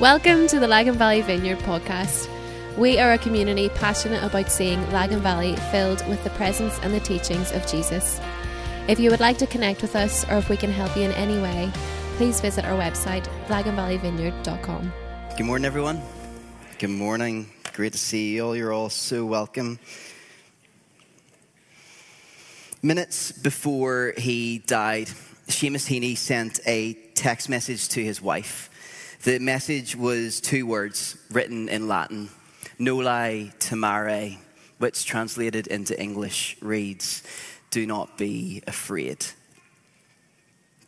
Welcome to the Lagan Valley Vineyard podcast. We are a community passionate about seeing Lagan Valley filled with the presence and the teachings of Jesus. If you would like to connect with us or if we can help you in any way, please visit our website, laganvalleyvineyard.com. Good morning, everyone. Good morning. Great to see you all. You're all so welcome. Minutes before he died, Seamus Heaney sent a text message to his wife. The message was two words written in Latin, Noli timere, which translated into English reads, Do not be afraid.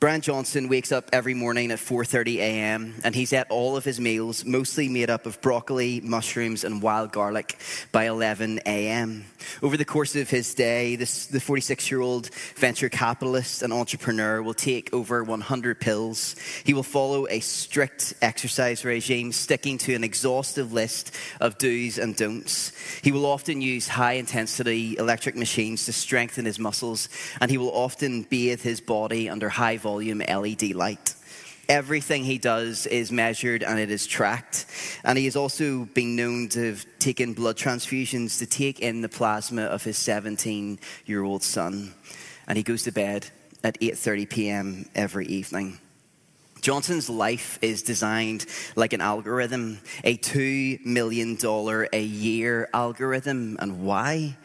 Brian Johnson wakes up every morning at 4:30 a.m. and he's at all of his meals, mostly made up of broccoli, mushrooms, and wild garlic, by 11 a.m. Over the course of his day, this, the 46-year-old venture capitalist and entrepreneur will take over 100 pills. He will follow a strict exercise regime, sticking to an exhaustive list of do's and don'ts. He will often use high-intensity electric machines to strengthen his muscles, and he will often bathe his body under high volume LED light. Everything he does is measured and it is tracked. And he has also been known to have taken blood transfusions to take in the plasma of his 17 year old son. And he goes to bed at 8:30 p.m. every evening. Johnson's life is designed like an algorithm, a $2 million a year algorithm. And why?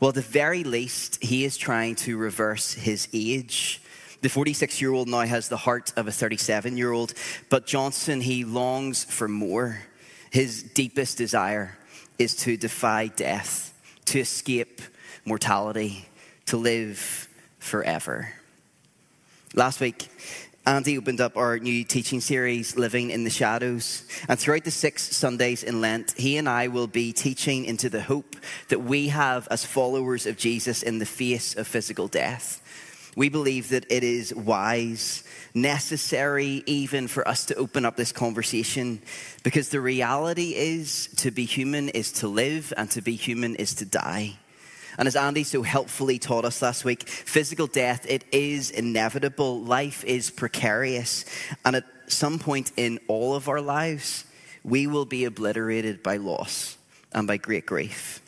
Well, at the very least, he is trying to reverse his age. The 46 year old now has the heart of a 37 year old, but Johnson, he longs for more. His deepest desire is to defy death, to escape mortality, to live forever. Last week, Andy opened up our new teaching series, Living in the Shadows. And throughout the six Sundays in Lent, he and I will be teaching into the hope that we have as followers of Jesus in the face of physical death. We believe that it is wise, necessary even for us to open up this conversation because the reality is to be human is to live and to be human is to die. And as Andy so helpfully taught us last week, physical death, it is inevitable. Life is precarious. And at some point in all of our lives, we will be obliterated by loss and by great grief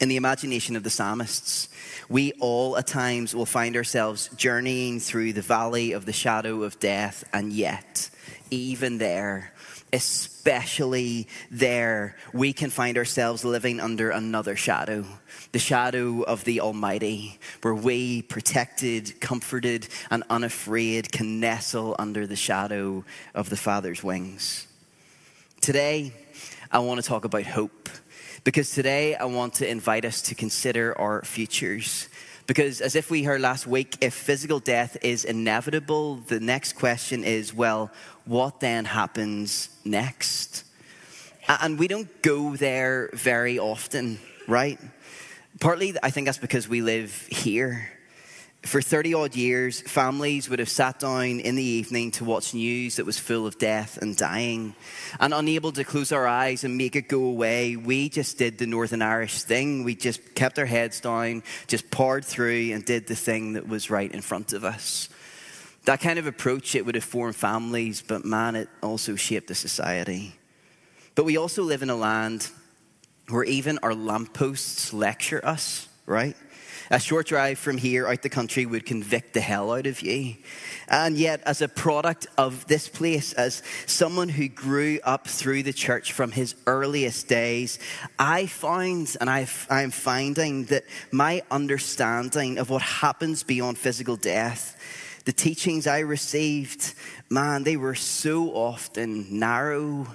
in the imagination of the psalmists, we all at times will find ourselves journeying through the valley of the shadow of death, and yet, even there, especially there, we can find ourselves living under another shadow the shadow of the Almighty, where we, protected, comforted, and unafraid, can nestle under the shadow of the Father's wings. Today, I want to talk about hope because today I want to invite us to consider our futures. Because, as if we heard last week, if physical death is inevitable, the next question is well, what then happens next? And we don't go there very often, right? Partly, I think that's because we live here. For 30 odd years, families would have sat down in the evening to watch news that was full of death and dying. And unable to close our eyes and make it go away, we just did the Northern Irish thing. We just kept our heads down, just poured through, and did the thing that was right in front of us. That kind of approach, it would have formed families, but man, it also shaped the society. But we also live in a land where even our lampposts lecture us, right? A short drive from here out the country would convict the hell out of you. And yet, as a product of this place, as someone who grew up through the church from his earliest days, I find and i am finding that my understanding of what happens beyond physical death, the teachings I received, man, they were so often narrow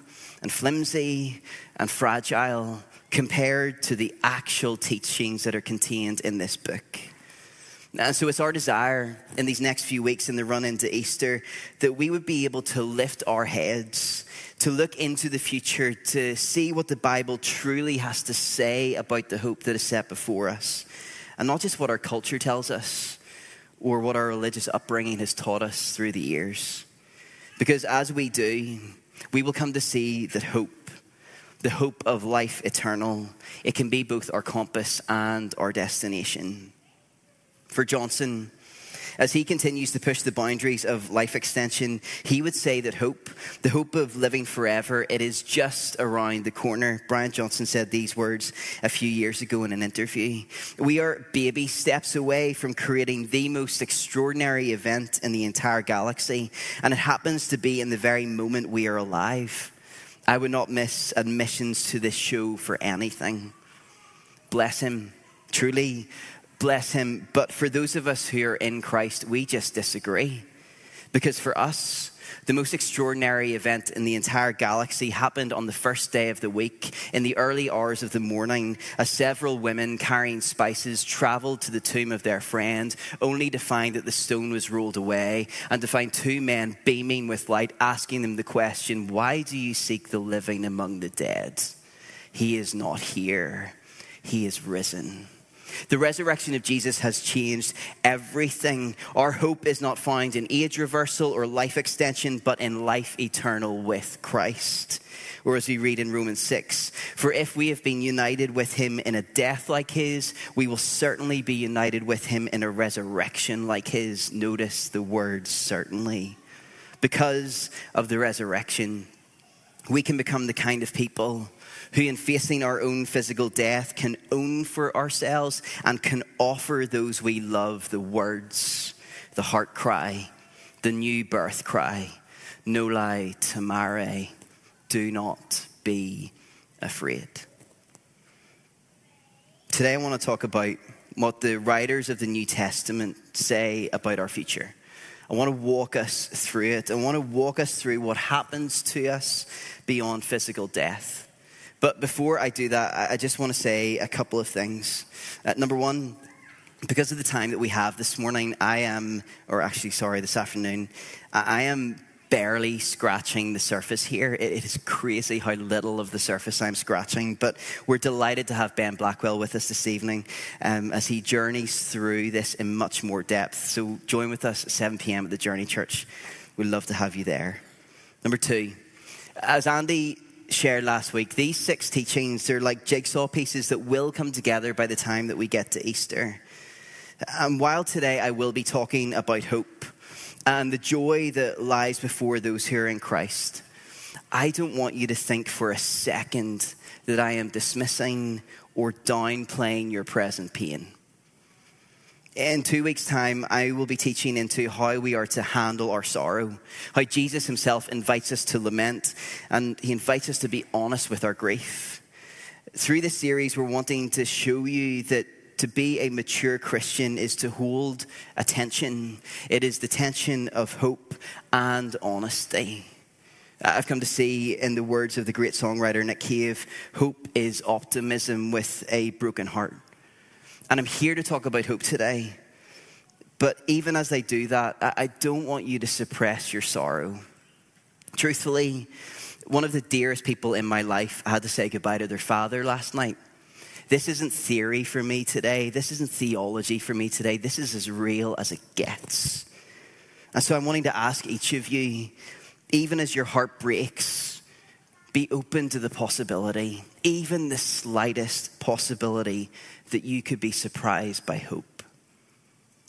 and flimsy and fragile compared to the actual teachings that are contained in this book. And so it's our desire in these next few weeks in the run into Easter that we would be able to lift our heads, to look into the future, to see what the Bible truly has to say about the hope that is set before us. And not just what our culture tells us or what our religious upbringing has taught us through the years. Because as we do, we will come to see that hope the hope of life eternal, it can be both our compass and our destination. For Johnson, As he continues to push the boundaries of life extension, he would say that hope, the hope of living forever, it is just around the corner. Brian Johnson said these words a few years ago in an interview. We are baby steps away from creating the most extraordinary event in the entire galaxy, and it happens to be in the very moment we are alive. I would not miss admissions to this show for anything. Bless him. Truly, bless him. But for those of us who are in Christ, we just disagree. Because for us, the most extraordinary event in the entire galaxy happened on the first day of the week, in the early hours of the morning, as several women carrying spices traveled to the tomb of their friend, only to find that the stone was rolled away, and to find two men beaming with light, asking them the question, Why do you seek the living among the dead? He is not here, he is risen. The resurrection of Jesus has changed everything. Our hope is not found in age reversal or life extension, but in life eternal with Christ. Or as we read in Romans 6, for if we have been united with him in a death like his, we will certainly be united with him in a resurrection like his. Notice the word certainly. Because of the resurrection, we can become the kind of people who, in facing our own physical death, can own for ourselves and can offer those we love the words, the heart cry, the new birth cry Noli timere, do not be afraid. Today, I want to talk about what the writers of the New Testament say about our future. I want to walk us through it. I want to walk us through what happens to us beyond physical death. But before I do that, I just want to say a couple of things. Uh, number one, because of the time that we have this morning, I am, or actually, sorry, this afternoon, I am barely scratching the surface here. It is crazy how little of the surface I'm scratching, but we're delighted to have Ben Blackwell with us this evening um, as he journeys through this in much more depth. So join with us at 7 p.m. at the Journey Church. We'd love to have you there. Number two, as Andy shared last week, these six teachings, they're like jigsaw pieces that will come together by the time that we get to Easter. And while today I will be talking about hope and the joy that lies before those who are in Christ, I don't want you to think for a second that I am dismissing or downplaying your present pain in two weeks' time, I will be teaching into how we are to handle our sorrow, how Jesus himself invites us to lament, and he invites us to be honest with our grief. Through this series, we're wanting to show you that to be a mature Christian is to hold attention. It is the tension of hope and honesty. I've come to see in the words of the great songwriter Nick Cave, hope is optimism with a broken heart. And I'm here to talk about hope today. But even as I do that, I don't want you to suppress your sorrow. Truthfully, one of the dearest people in my life had to say goodbye to their father last night. This isn't theory for me today. This isn't theology for me today. This is as real as it gets. And so I'm wanting to ask each of you, even as your heart breaks, be open to the possibility, even the slightest possibility, that you could be surprised by hope.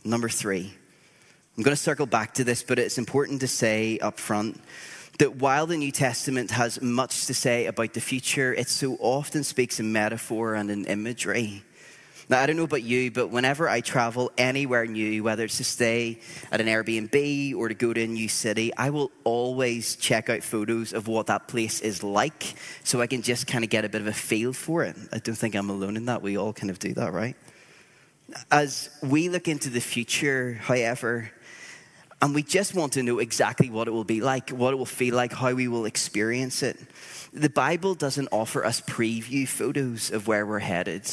Number three, I'm going to circle back to this, but it's important to say up front that while the New Testament has much to say about the future, it so often speaks in metaphor and in imagery. Now, I don't know about you, but whenever I travel anywhere new, whether it's to stay at an Airbnb or to go to a new city, I will always check out photos of what that place is like so I can just kind of get a bit of a feel for it. I don't think I'm alone in that. We all kind of do that, right? As we look into the future, however, and we just want to know exactly what it will be like, what it will feel like, how we will experience it. The Bible doesn't offer us preview photos of where we're headed.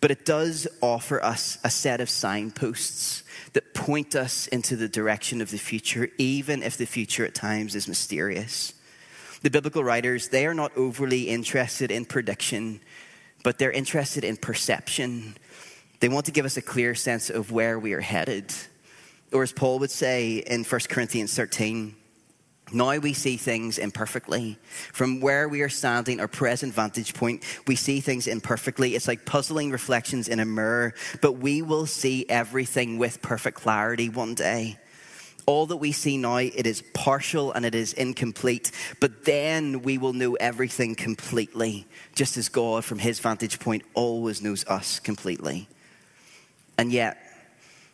But it does offer us a set of signposts that point us into the direction of the future, even if the future at times is mysterious. The biblical writers, they are not overly interested in prediction, but they're interested in perception. They want to give us a clear sense of where we are headed. Or as Paul would say in 1 Corinthians 13, Now we see things imperfectly. From where we are standing, our present vantage point, we see things imperfectly. It's like puzzling reflections in a mirror, but we will see everything with perfect clarity one day. All that we see now, it is partial and it is incomplete, but then we will know everything completely, just as God, from his vantage point, always knows us completely. And yet,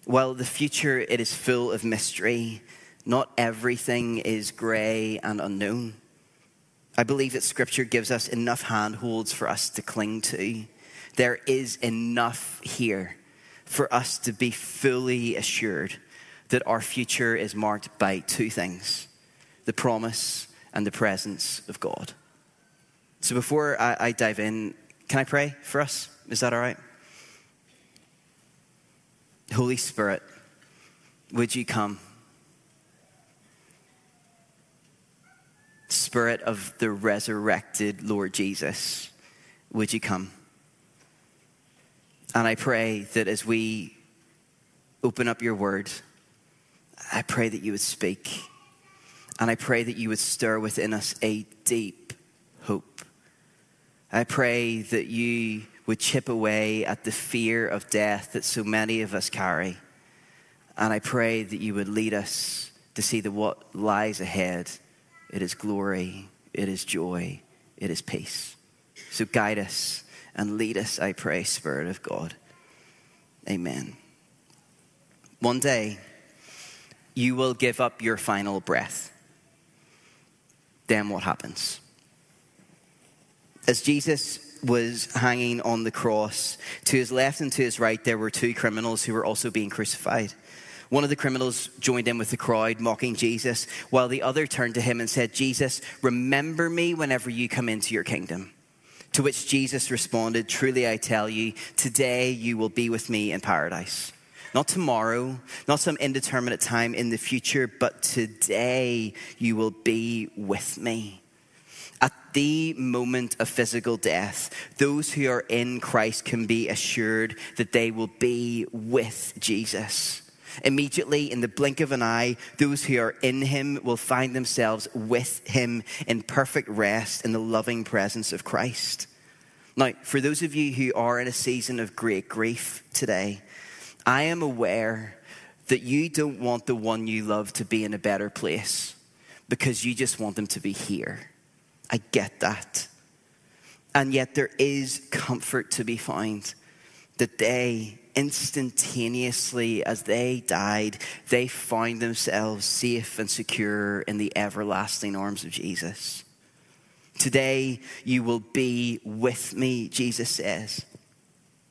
while the future it is full of mystery, not everything is grey and unknown. I believe that Scripture gives us enough handholds for us to cling to. There is enough here for us to be fully assured that our future is marked by two things the promise and the presence of God. So before I, I dive in, can I pray for us? Is that all right? Holy Spirit, would you come? Spirit of the resurrected Lord Jesus, would you come? And I pray that as we open up your word, I pray that you would speak. And I pray that you would stir within us a deep hope. I pray that you would chip away at the fear of death that so many of us carry. And I pray that you would lead us to see that what lies ahead it is glory, it is joy, it is peace. So guide us and lead us, I pray, Spirit of God. Amen. One day, you will give up your final breath. Then what happens? As Jesus was hanging on the cross, to his left and to his right, there were two criminals who were also being crucified. One of the criminals joined in with the crowd, mocking Jesus, while the other turned to him and said, Jesus, remember me whenever you come into your kingdom. To which Jesus responded, Truly I tell you, today you will be with me in paradise. Not tomorrow, not some indeterminate time in the future, but today you will be with me. At the moment of physical death, those who are in Christ can be assured that they will be with Jesus. Immediately, in the blink of an eye, those who are in him will find themselves with him in perfect rest in the loving presence of Christ. Now, for those of you who are in a season of great grief today, I am aware that you don't want the one you love to be in a better place because you just want them to be here. I get that. And yet, there is comfort to be found that they instantaneously, as they died, they found themselves safe and secure in the everlasting arms of Jesus. Today, you will be with me, Jesus says.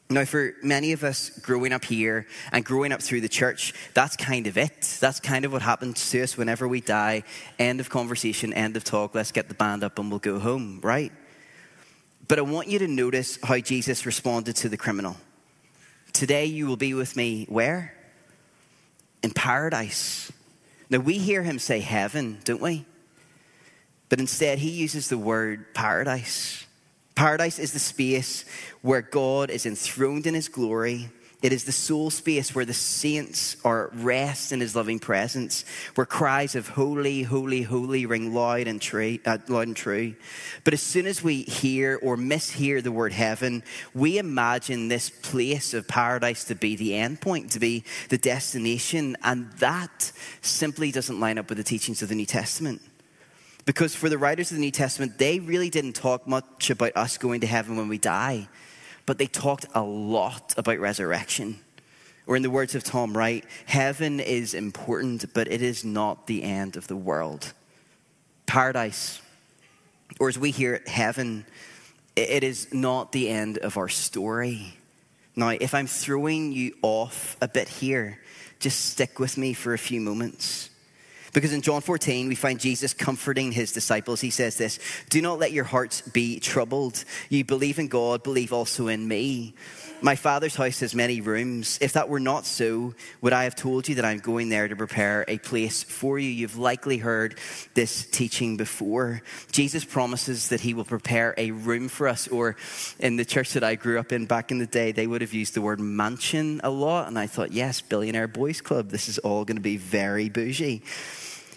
Now, for many of us growing up here and growing up through the church, that's kind of it. That's kind of what happens to us whenever we die. End of conversation, end of talk. Let's get the band up and we'll go home, right? But I want you to notice how Jesus responded to the criminal. Today you will be with me where? In paradise. Now we hear him say heaven, don't we? But instead he uses the word paradise. Paradise is the space where God is enthroned in his glory it is the soul space where the saints are rest in his loving presence, where cries of holy, holy, holy ring loud and, true, uh, loud and true. But as soon as we hear or mishear the word heaven, we imagine this place of paradise to be the end point, to be the destination. And that simply doesn't line up with the teachings of the New Testament. Because for the writers of the New Testament, they really didn't talk much about us going to heaven when we die but they talked a lot about resurrection. Or, in the words of Tom Wright, heaven is important, but it is not the end of the world. Paradise, or as we hear it, heaven, it is not the end of our story. Now, if I'm throwing you off a bit here, just stick with me for a few moments. Because in John 14, we find Jesus comforting his disciples. He says this Do not let your hearts be troubled. You believe in God, believe also in me. My Father's house has many rooms. If that were not so, would I have told you that I'm going there to prepare a place for you? You've likely heard this teaching before. Jesus promises that he will prepare a room for us, or in the church that I grew up in back in the day, they would have used the word mansion a lot. And I thought, yes, Billionaire Boys Club, this is all going to be very bougie.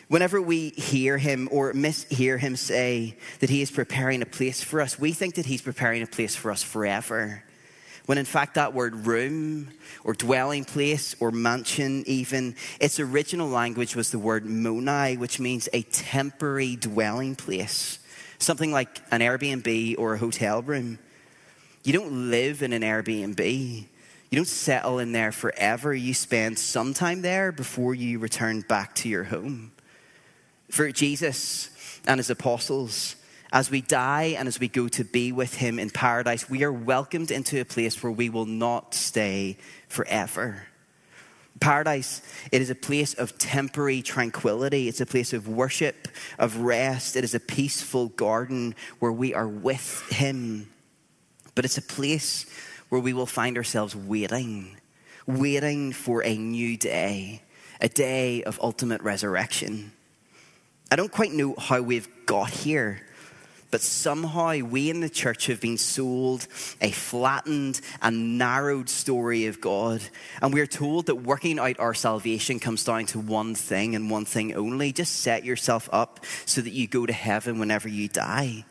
Whenever we hear him or mishear him say that he is preparing a place for us, we think that he's preparing a place for us forever. When in fact, that word room or dwelling place or mansion, even, its original language was the word monai, which means a temporary dwelling place. Something like an Airbnb or a hotel room. You don't live in an Airbnb. You don't settle in there forever. You spend some time there before you return back to your home. For Jesus and his apostles, as we die and as we go to be with him in paradise, we are welcomed into a place where we will not stay forever. Paradise, it is a place of temporary tranquility. It's a place of worship, of rest. It is a peaceful garden where we are with Him. But it's a place where we will find ourselves waiting, waiting for a new day, a day of ultimate resurrection. I don't quite know how we've got here, but somehow we in the church have been sold a flattened and narrowed story of God. And we're told that working out our salvation comes down to one thing and one thing only just set yourself up so that you go to heaven whenever you die.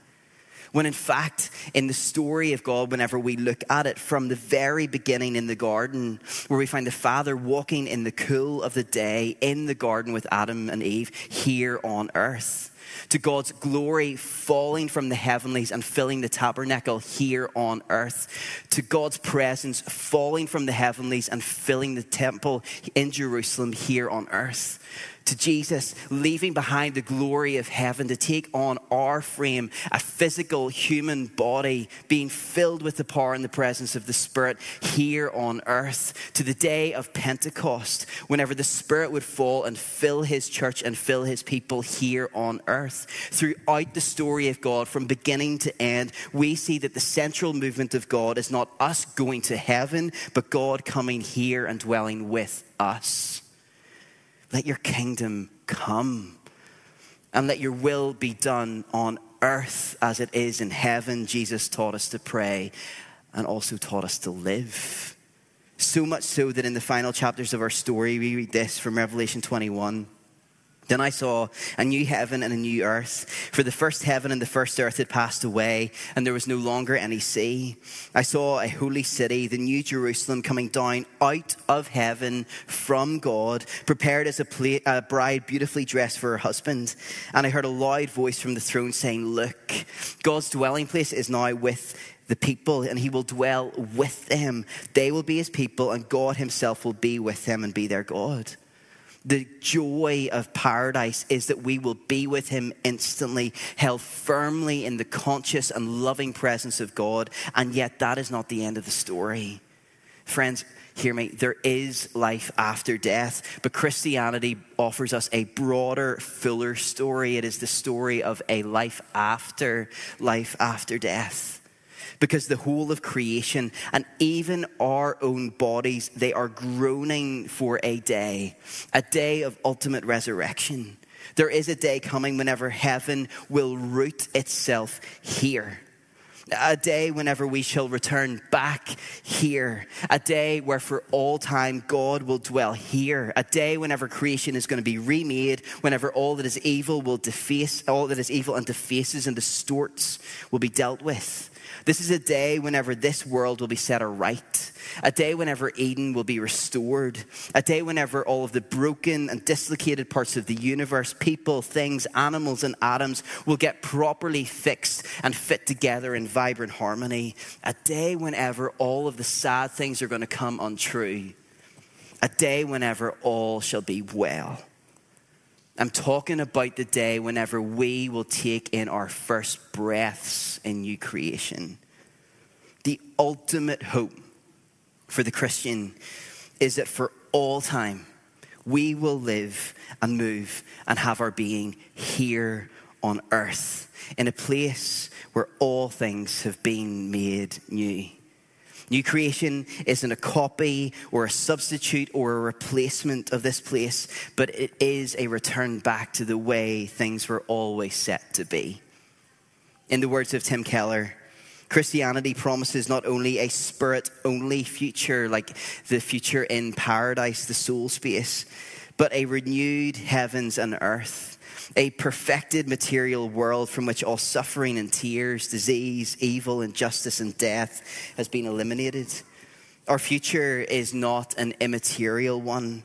When in fact, in the story of God, whenever we look at it from the very beginning in the garden, where we find the Father walking in the cool of the day in the garden with Adam and Eve here on earth to God's glory falling from the heavenlies and filling the tabernacle here on earth, to God's presence falling from the heavenlies and filling the temple in Jerusalem here on earth to Jesus, leaving behind the glory of heaven to take on our frame, a physical human body, being filled with the power and the presence of the Spirit here on earth, to the day of Pentecost, whenever the Spirit would fall and fill His church and fill His people here on earth. Throughout the story of God, from beginning to end, we see that the central movement of God is not us going to heaven, but God coming here and dwelling with us. Let your kingdom come and let your will be done on earth as it is in heaven. Jesus taught us to pray and also taught us to live. So much so that in the final chapters of our story, we read this from Revelation 21. Then I saw a new heaven and a new earth, for the first heaven and the first earth had passed away, and there was no longer any sea. I saw a holy city, the new Jerusalem, coming down out of heaven from God, prepared as a, a bride beautifully dressed for her husband. And I heard a loud voice from the throne saying, Look, God's dwelling place is now with the people, and he will dwell with them. They will be his people, and God himself will be with them and be their God the joy of paradise is that we will be with him instantly, held firmly in the conscious and loving presence of God. And yet, that is not the end of the story. Friends, hear me. There is life after death, but Christianity offers us a broader, fuller story. It is the story of a life after life after death because the whole of creation and even our own bodies, they are groaning for a day, a day of ultimate resurrection. There is a day coming whenever heaven will root itself here. A day whenever we shall return back here. A day where for all time God will dwell here. A day whenever creation is going to be remade, whenever all that is evil will deface, all that is evil and defaces and distorts will be dealt with. This is a day whenever this world will be set aright, a day whenever Eden will be restored, a day whenever all of the broken and dislocated parts of the universe, people, things, animals, and atoms will get properly fixed and fit together in vibrant harmony, a day whenever all of the sad things are going to come untrue, a day whenever all shall be well. I'm talking about the day whenever we will take in our first breaths in new creation. The ultimate hope for the Christian is that for all time, we will live and move and have our being here on earth in a place where all things have been made new. New creation isn't a copy or a substitute or a replacement of this place, but it is a return back to the way things were always set to be. In the words of Tim Keller, Christianity promises not only a spirit only future, like the future in paradise, the soul space, but a renewed heavens and earth, a perfected material world from which all suffering and tears, disease, evil, injustice, and death has been eliminated. Our future is not an immaterial one.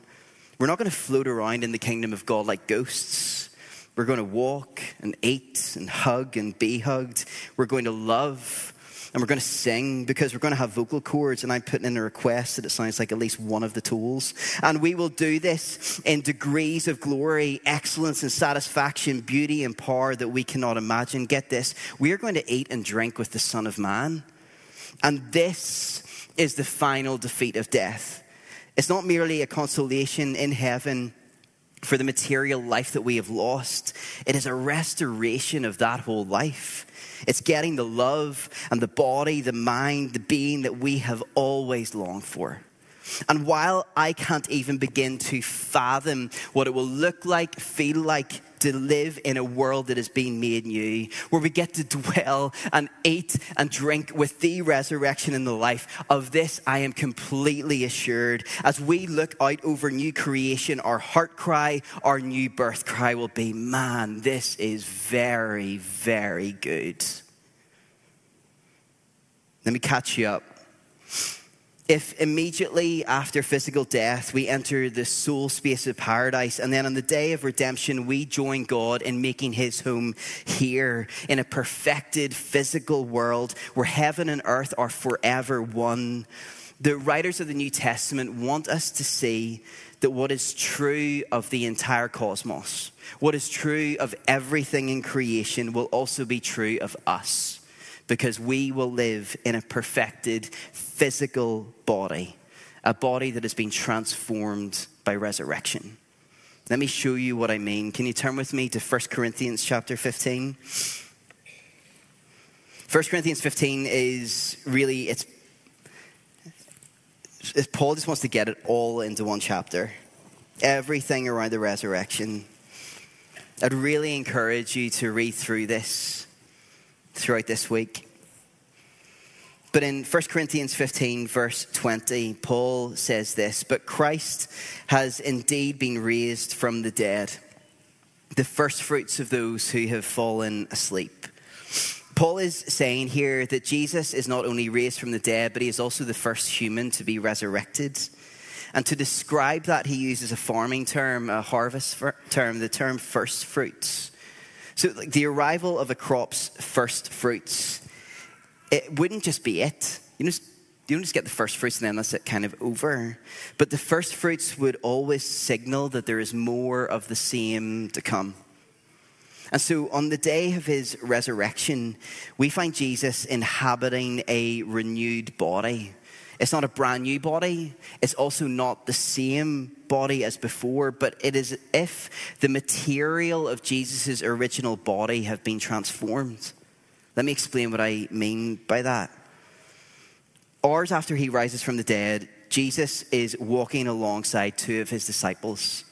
We're not going to float around in the kingdom of God like ghosts. We're going to walk and eat and hug and be hugged. We're going to love and we're going to sing because we're going to have vocal cords. And I'm putting in a request that it sounds like at least one of the tools. And we will do this in degrees of glory, excellence, and satisfaction, beauty, and power that we cannot imagine. Get this we are going to eat and drink with the Son of Man. And this is the final defeat of death. It's not merely a consolation in heaven for the material life that we have lost, it is a restoration of that whole life. It's getting the love and the body, the mind, the being that we have always longed for. And while I can't even begin to fathom what it will look like, feel like, to live in a world that is being made new, where we get to dwell and eat and drink with the resurrection in the life. Of this, I am completely assured. As we look out over new creation, our heart cry, our new birth cry will be man, this is very, very good. Let me catch you up if immediately after physical death we enter the soul space of paradise, and then on the day of redemption we join God in making his home here in a perfected physical world where heaven and earth are forever one, the writers of the New Testament want us to see that what is true of the entire cosmos, what is true of everything in creation, will also be true of us because we will live in a perfected physical body, a body that has been transformed by resurrection. Let me show you what I mean. Can you turn with me to 1 Corinthians chapter 15? 1 Corinthians 15 is really, it's, Paul just wants to get it all into one chapter. Everything around the resurrection. I'd really encourage you to read through this throughout this week. But in 1 Corinthians 15, verse 20, Paul says this But Christ has indeed been raised from the dead, the first fruits of those who have fallen asleep. Paul is saying here that Jesus is not only raised from the dead, but he is also the first human to be resurrected. And to describe that, he uses a farming term, a harvest term, the term first fruits. So, like the arrival of a crop's first fruits, it wouldn't just be it. You just you don't just get the first fruits and then that's it kind of over. But the first fruits would always signal that there is more of the same to come. And so on the day of his resurrection, we find Jesus inhabiting a renewed body. It's not a brand new body. It's also not the same body as before, but it is if the material of Jesus' original body have been transformed. Let me explain what I mean by that. Hours after he rises from the dead, Jesus is walking alongside two of his disciples.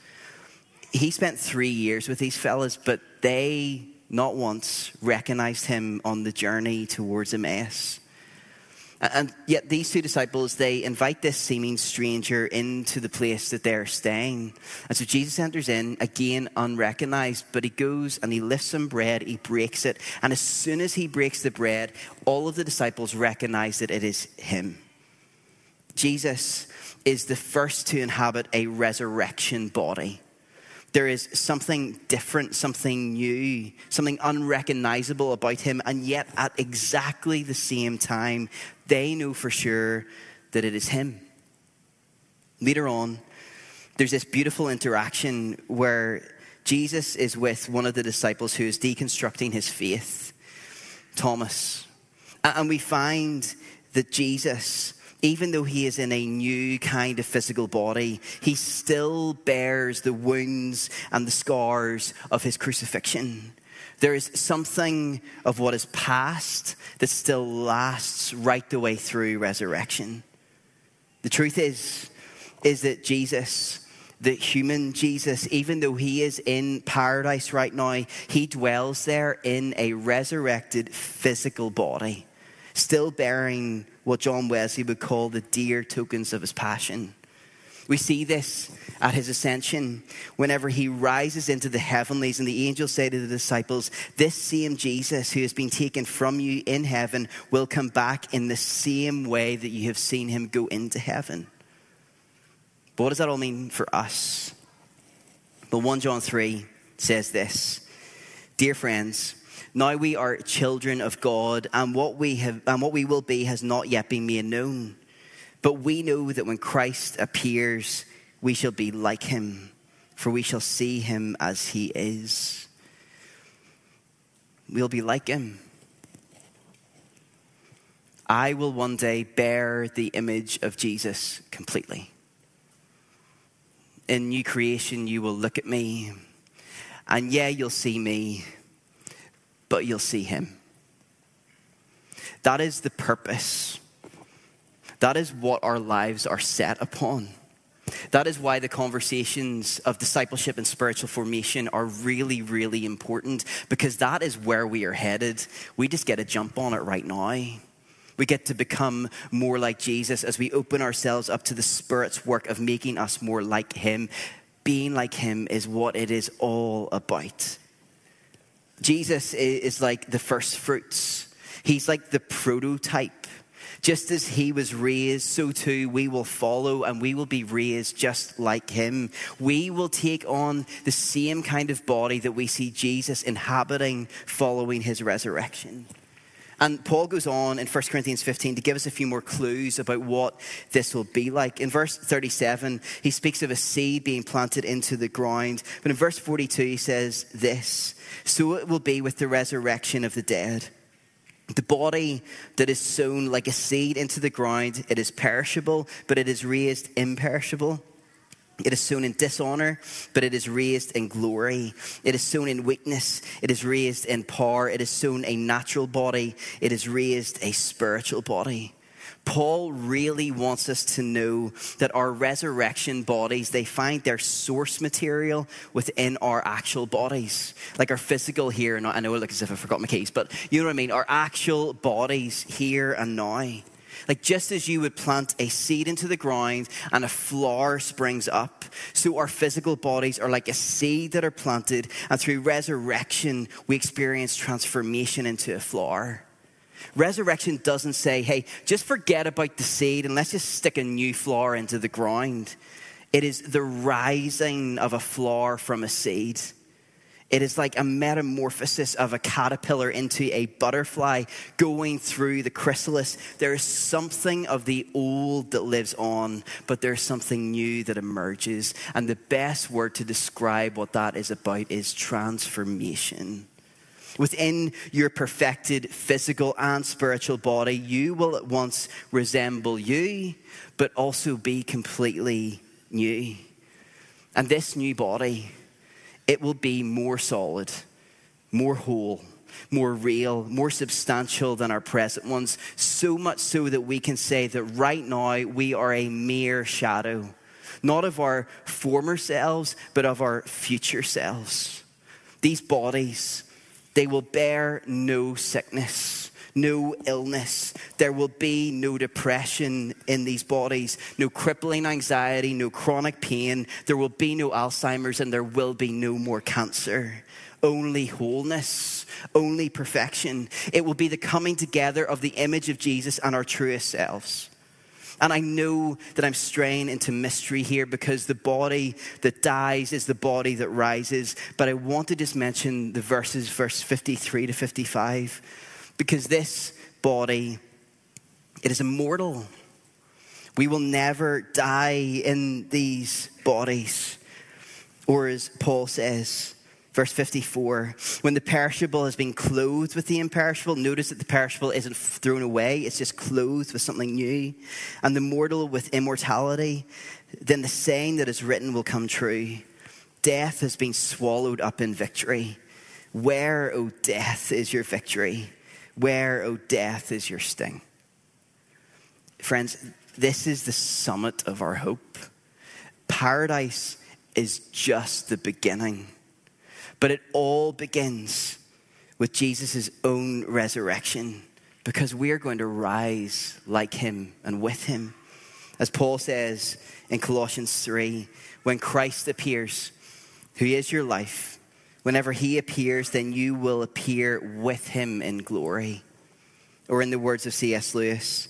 He spent three years with these fellas, but they not once recognized him on the journey towards Emmaus. And yet, these two disciples, they invite this seeming stranger into the place that they're staying. And so Jesus enters in, again unrecognized, but he goes and he lifts some bread, he breaks it. And as soon as he breaks the bread, all of the disciples recognize that it is him. Jesus is the first to inhabit a resurrection body. There is something different, something new, something unrecognizable about him, and yet at exactly the same time, they know for sure that it is him. Later on, there's this beautiful interaction where Jesus is with one of the disciples who is deconstructing his faith, Thomas. And we find that Jesus even though he is in a new kind of physical body, he still bears the wounds and the scars of his crucifixion. There is something of what is past that still lasts right the way through resurrection. The truth is, is that Jesus, the human Jesus, even though he is in paradise right now, he dwells there in a resurrected physical body, still bearing what John Wesley would call the dear tokens of his passion. We see this at his ascension whenever he rises into the heavenlies, and the angels say to the disciples, This same Jesus who has been taken from you in heaven will come back in the same way that you have seen him go into heaven. But what does that all mean for us? But 1 John 3 says this Dear friends, now we are children of God, and what we, have, and what we will be has not yet been made known. But we know that when Christ appears, we shall be like him, for we shall see him as he is. We'll be like him. I will one day bear the image of Jesus completely. In new creation, you will look at me, and yeah, you'll see me, but you'll see him. That is the purpose that is what our lives are set upon. That is why the conversations of discipleship and spiritual formation are really, really important because that is where we are headed. We just get a jump on it right now. We get to become more like Jesus as we open ourselves up to the Spirit's work of making us more like Him. Being like Him is what it is all about. Jesus is like the first fruits, He's like the prototype just as he was raised, so too we will follow and we will be raised just like him. We will take on the same kind of body that we see Jesus inhabiting following his resurrection. And Paul goes on in 1 Corinthians 15 to give us a few more clues about what this will be like. In verse 37, he speaks of a seed being planted into the ground. But in verse 42, he says this So it will be with the resurrection of the dead. The body that is sown like a seed into the ground, it is perishable, but it is raised imperishable. It is sown in dishonor, but it is raised in glory. It is sown in weakness, it is raised in power. It is sown a natural body, it is raised a spiritual body. Paul really wants us to know that our resurrection bodies, they find their source material within our actual bodies. Like our physical here, and I know it looks as if I forgot my keys, but you know what I mean? Our actual bodies here and now. Like just as you would plant a seed into the ground and a flower springs up, so our physical bodies are like a seed that are planted, and through resurrection, we experience transformation into a flower. Resurrection doesn't say, hey, just forget about the seed and let's just stick a new flower into the ground. It is the rising of a flower from a seed. It is like a metamorphosis of a caterpillar into a butterfly going through the chrysalis. There is something of the old that lives on, but there's something new that emerges. And the best word to describe what that is about is transformation. Within your perfected physical and spiritual body, you will at once resemble you, but also be completely new. And this new body, it will be more solid, more whole, more real, more substantial than our present ones. So much so that we can say that right now we are a mere shadow, not of our former selves, but of our future selves. These bodies, they will bear no sickness, no illness. There will be no depression in these bodies, no crippling anxiety, no chronic pain. There will be no Alzheimer's, and there will be no more cancer. Only wholeness, only perfection. It will be the coming together of the image of Jesus and our truest selves. And I know that I'm straying into mystery here because the body that dies is the body that rises. But I want to just mention the verses, verse 53 to 55, because this body, it is immortal. We will never die in these bodies. Or as Paul says, Verse 54 When the perishable has been clothed with the imperishable, notice that the perishable isn't thrown away, it's just clothed with something new. And the mortal with immortality, then the saying that is written will come true Death has been swallowed up in victory. Where, O oh death, is your victory? Where, O oh death, is your sting? Friends, this is the summit of our hope. Paradise is just the beginning. But it all begins with Jesus' own resurrection because we are going to rise like him and with him. As Paul says in Colossians 3, when Christ appears, who is your life, whenever he appears, then you will appear with him in glory. Or in the words of C.S. Lewis,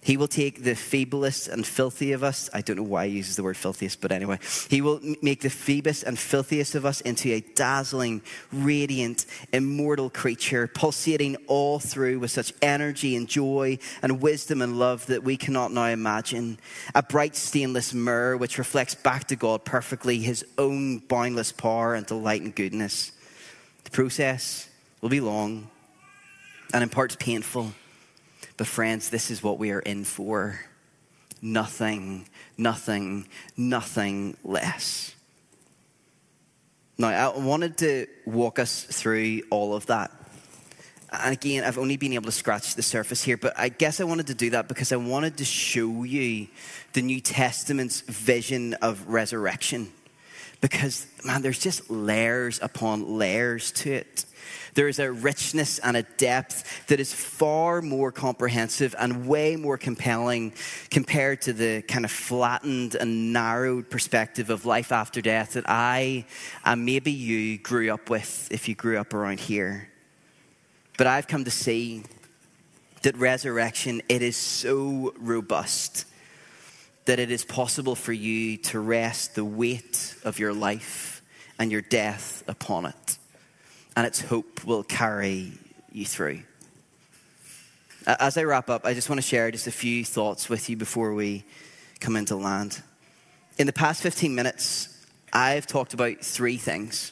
he will take the feeblest and filthy of us. I don't know why he uses the word filthiest, but anyway. He will make the feeblest and filthiest of us into a dazzling, radiant, immortal creature, pulsating all through with such energy and joy and wisdom and love that we cannot now imagine. A bright stainless mirror which reflects back to God perfectly his own boundless power and delight and goodness. The process will be long and in parts painful. But, friends, this is what we are in for nothing, nothing, nothing less. Now, I wanted to walk us through all of that. And again, I've only been able to scratch the surface here, but I guess I wanted to do that because I wanted to show you the New Testament's vision of resurrection. Because, man, there's just layers upon layers to it. There is a richness and a depth that is far more comprehensive and way more compelling compared to the kind of flattened and narrowed perspective of life after death that I and maybe you grew up with if you grew up around here. But I've come to see that resurrection it is so robust that it is possible for you to rest the weight of your life and your death upon it and its hope will carry you through. As I wrap up, I just want to share just a few thoughts with you before we come into land. In the past 15 minutes, I've talked about three things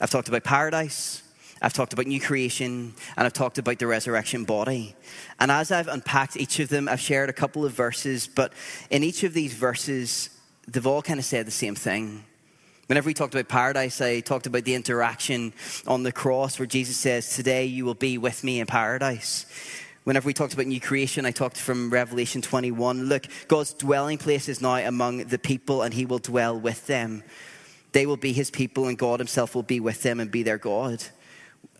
I've talked about paradise, I've talked about new creation, and I've talked about the resurrection body. And as I've unpacked each of them, I've shared a couple of verses, but in each of these verses, they've all kind of said the same thing. Whenever we talked about paradise, I talked about the interaction on the cross where Jesus says, Today you will be with me in paradise. Whenever we talked about new creation, I talked from Revelation 21. Look, God's dwelling place is now among the people, and he will dwell with them. They will be his people, and God himself will be with them and be their God.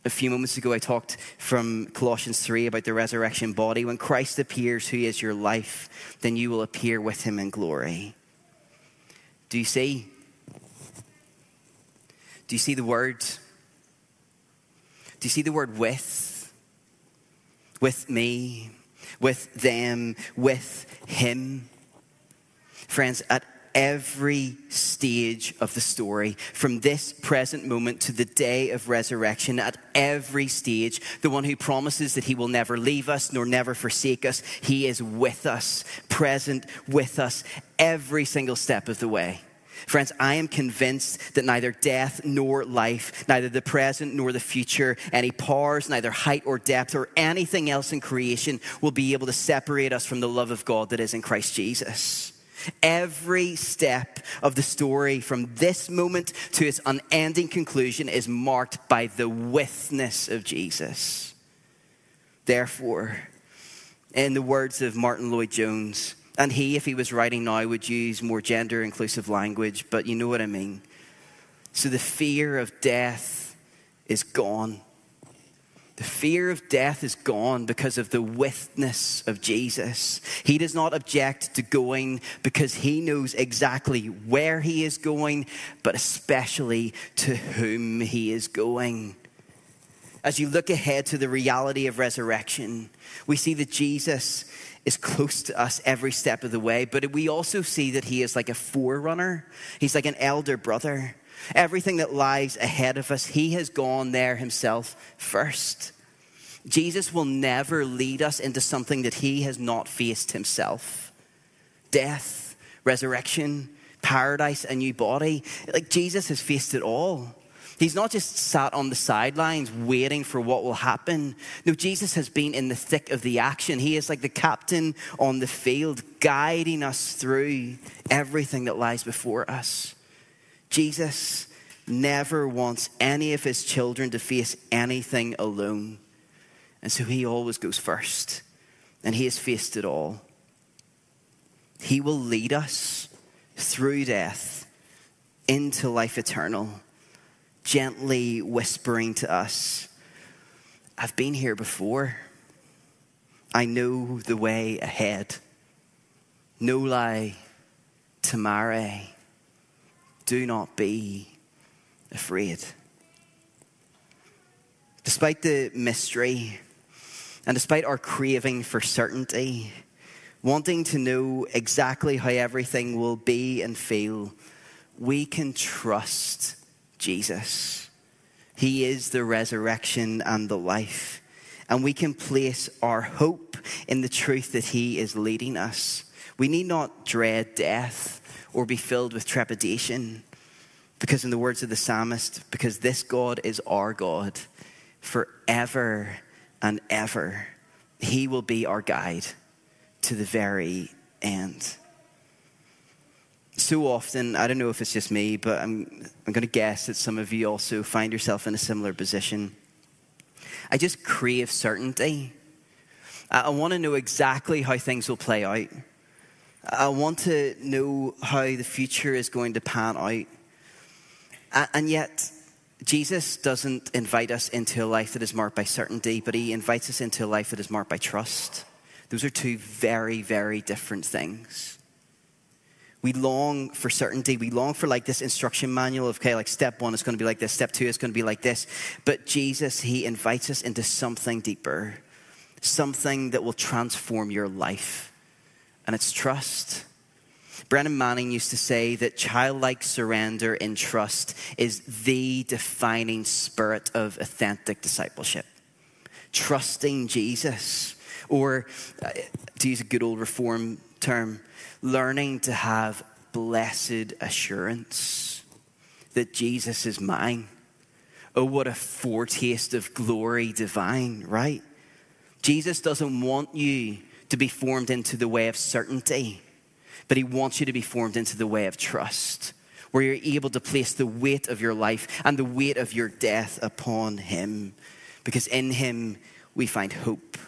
A few moments ago, I talked from Colossians 3 about the resurrection body. When Christ appears, who is your life, then you will appear with him in glory. Do you see? Do you see the word? Do you see the word with? With me, with them, with him. Friends, at every stage of the story, from this present moment to the day of resurrection, at every stage, the one who promises that he will never leave us nor never forsake us, he is with us, present with us every single step of the way. Friends, I am convinced that neither death nor life, neither the present nor the future, any powers, neither height or depth, or anything else in creation will be able to separate us from the love of God that is in Christ Jesus. Every step of the story from this moment to its unending conclusion is marked by the witness of Jesus. Therefore, in the words of Martyn Lloyd-Jones, and he, if he was writing now, would use more gender inclusive language, but you know what I mean. So the fear of death is gone. The fear of death is gone because of the witness of Jesus. He does not object to going because he knows exactly where he is going, but especially to whom he is going. As you look ahead to the reality of resurrection, we see that Jesus is close to us every step of the way, but we also see that he is like a forerunner. He's like an elder brother. Everything that lies ahead of us, he has gone there himself first. Jesus will never lead us into something that he has not faced himself death, resurrection, paradise, a new body. Like Jesus has faced it all. He's not just sat on the sidelines waiting for what will happen. No, Jesus has been in the thick of the action. He is like the captain on the field, guiding us through everything that lies before us. Jesus never wants any of his children to face anything alone. And so he always goes first, and he has faced it all. He will lead us through death into life eternal gently whispering to us, I've been here before. I know the way ahead. Noli timere. Do not be afraid. Despite the mystery and despite our craving for certainty, wanting to know exactly how everything will be and feel, we can trust Jesus. He is the resurrection and the life. And we can place our hope in the truth that He is leading us. We need not dread death or be filled with trepidation. Because, in the words of the psalmist, because this God is our God forever and ever, He will be our guide to the very end. So often, I don't know if it's just me, but I'm, I'm going to guess that some of you also find yourself in a similar position. I just crave certainty. I want to know exactly how things will play out. I want to know how the future is going to pan out. And yet, Jesus doesn't invite us into a life that is marked by certainty, but he invites us into a life that is marked by trust. Those are two very, very different things. We long for certainty. We long for like this instruction manual of, okay, like step one is going to be like this, step two is going to be like this. But Jesus, he invites us into something deeper, something that will transform your life. And it's trust. Brennan Manning used to say that childlike surrender in trust is the defining spirit of authentic discipleship. Trusting Jesus, or uh, to use a good old reform term, learning to have blessed assurance that Jesus is mine. Oh, what a foretaste of glory divine, right? Jesus doesn't want you to be formed into the way of certainty but He wants you to be formed into the way of trust, where you're able to place the weight of your life and the weight of your death upon Him. Because in Him we find hope,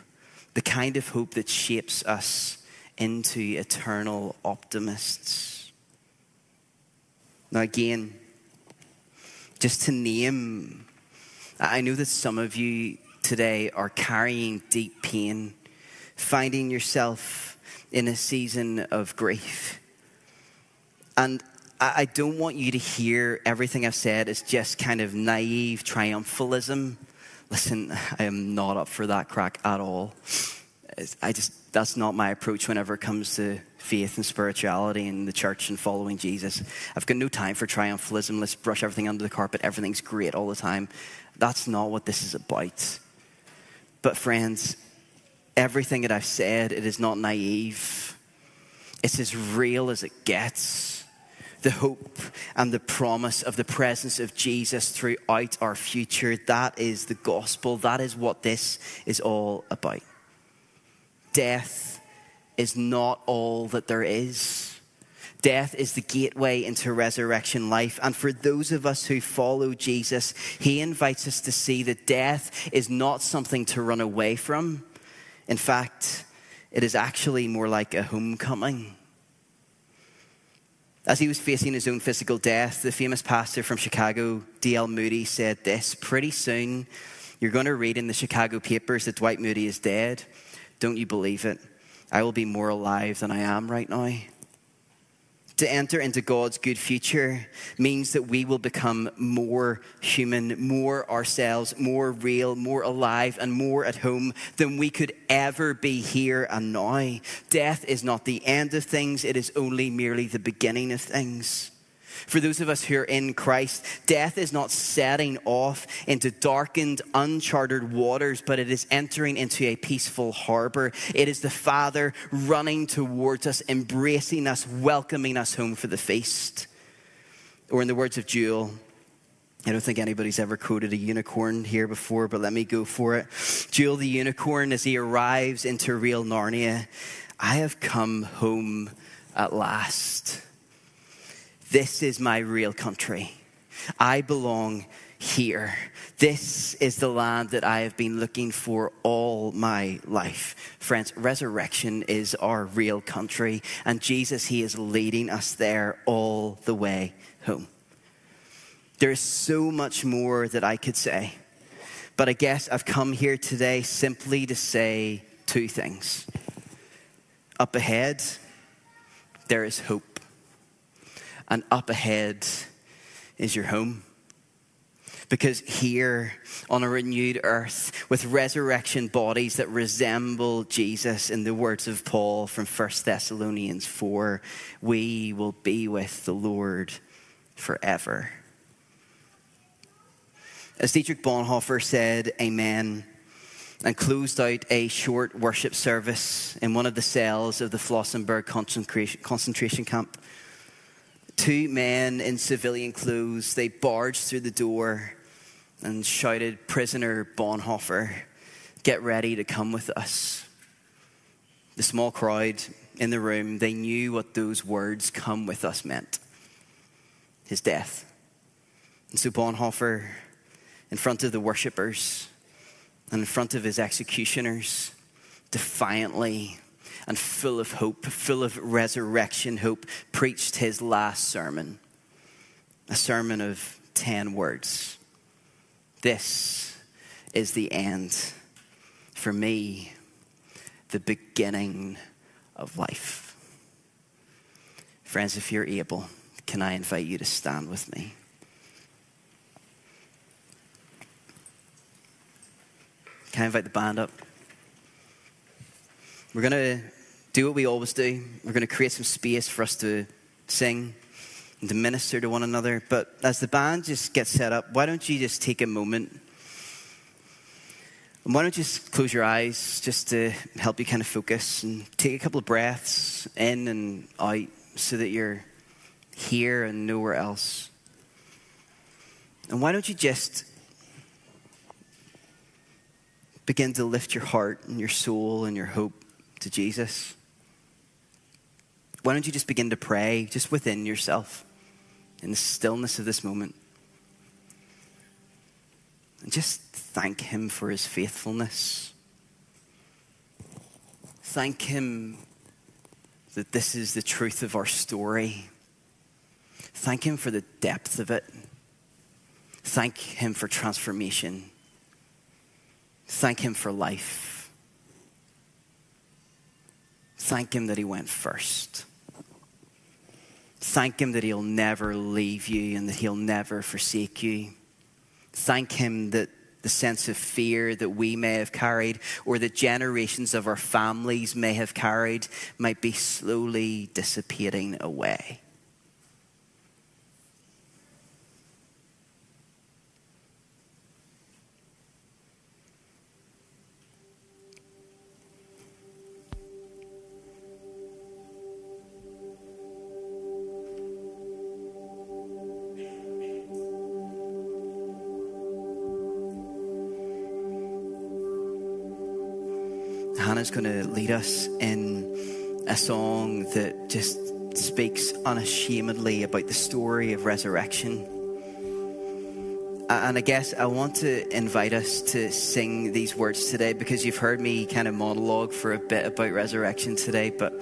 the kind of hope that shapes us into eternal optimists. Now, again, just to name, I know that some of you today are carrying deep pain, finding yourself in a season of grief. And I don't want you to hear everything I've said as just kind of naive triumphalism. Listen, I am not up for that crack at all. I just, that's not my approach whenever it comes to faith and spirituality and the church and following Jesus. I've got no time for triumphalism. Let's brush everything under the carpet. Everything's great all the time. That's not what this is about. But, friends, everything that I've said, it is not naive. It's as real as it gets. The hope and the promise of the presence of Jesus throughout our future. That is the gospel. That is what this is all about. Death is not all that there is. Death is the gateway into resurrection life. And for those of us who follow Jesus, he invites us to see that death is not something to run away from, in fact, it is actually more like a homecoming. As he was facing his own physical death, the famous pastor from Chicago, D.L. Moody, said this Pretty soon, you're going to read in the Chicago papers that Dwight Moody is dead. Don't you believe it? I will be more alive than I am right now. To enter into God's good future means that we will become more human, more ourselves, more real, more alive, and more at home than we could ever be here and now. Death is not the end of things, it is only merely the beginning of things. For those of us who are in Christ, death is not setting off into darkened, uncharted waters, but it is entering into a peaceful harbor. It is the Father running towards us, embracing us, welcoming us home for the feast. Or, in the words of Jewel, I don't think anybody's ever quoted a unicorn here before, but let me go for it. Jewel the unicorn, as he arrives into real Narnia, I have come home at last. This is my real country. I belong here. This is the land that I have been looking for all my life. Friends, resurrection is our real country, and Jesus, He is leading us there all the way home. There is so much more that I could say, but I guess I've come here today simply to say two things. Up ahead, there is hope. And up ahead is your home. Because here on a renewed earth with resurrection bodies that resemble Jesus, in the words of Paul from 1 Thessalonians 4, we will be with the Lord forever. As Dietrich Bonhoeffer said, Amen, and closed out a short worship service in one of the cells of the Flossenburg concentration camp. Two men in civilian clothes, they barged through the door and shouted, Prisoner Bonhoeffer, get ready to come with us. The small crowd in the room, they knew what those words, come with us, meant his death. And so Bonhoeffer, in front of the worshippers and in front of his executioners, defiantly and full of hope, full of resurrection hope, preached his last sermon. A sermon of 10 words. This is the end. For me, the beginning of life. Friends, if you're able, can I invite you to stand with me? Can I invite the band up? We're going to do what we always do. We're going to create some space for us to sing and to minister to one another. But as the band just gets set up, why don't you just take a moment? And why don't you just close your eyes just to help you kind of focus and take a couple of breaths in and out so that you're here and nowhere else. And why don't you just begin to lift your heart and your soul and your hope to Jesus? Why don't you just begin to pray just within yourself in the stillness of this moment? And just thank Him for His faithfulness. Thank Him that this is the truth of our story. Thank Him for the depth of it. Thank Him for transformation. Thank Him for life. Thank Him that He went first. Thank Him that He'll never leave you and that He'll never forsake you. Thank Him that the sense of fear that we may have carried or that generations of our families may have carried might be slowly dissipating away. Going to lead us in a song that just speaks unashamedly about the story of resurrection. And I guess I want to invite us to sing these words today because you've heard me kind of monologue for a bit about resurrection today. But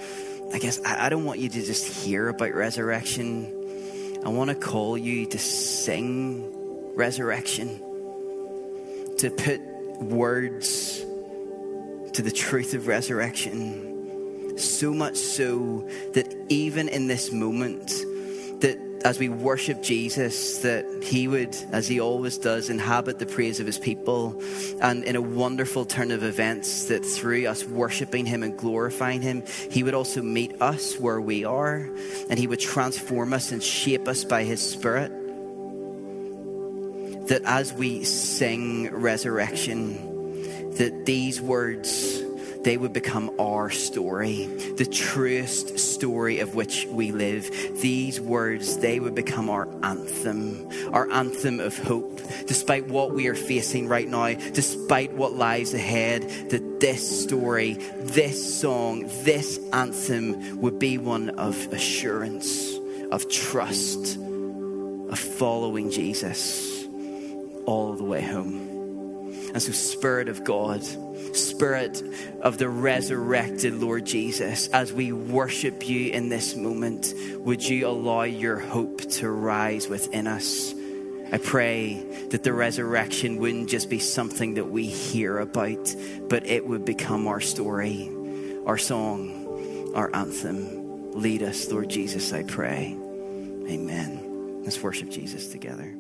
I guess I don't want you to just hear about resurrection. I want to call you to sing resurrection, to put words to the truth of resurrection. So much so that even in this moment, that as we worship Jesus, that he would, as he always does, inhabit the praise of his people. And in a wonderful turn of events, that through us worshiping him and glorifying him, he would also meet us where we are, and he would transform us and shape us by his spirit. That as we sing resurrection, that these words they would become our story, the truest story of which we live. These words, they would become our anthem, our anthem of hope, despite what we are facing right now, despite what lies ahead, that this story, this song, this anthem would be one of assurance, of trust, of following Jesus all the way home. And so, Spirit of God, Spirit of the resurrected Lord Jesus, as we worship you in this moment, would you allow your hope to rise within us? I pray that the resurrection wouldn't just be something that we hear about, but it would become our story, our song, our anthem. Lead us, Lord Jesus, I pray. Amen. Let's worship Jesus together.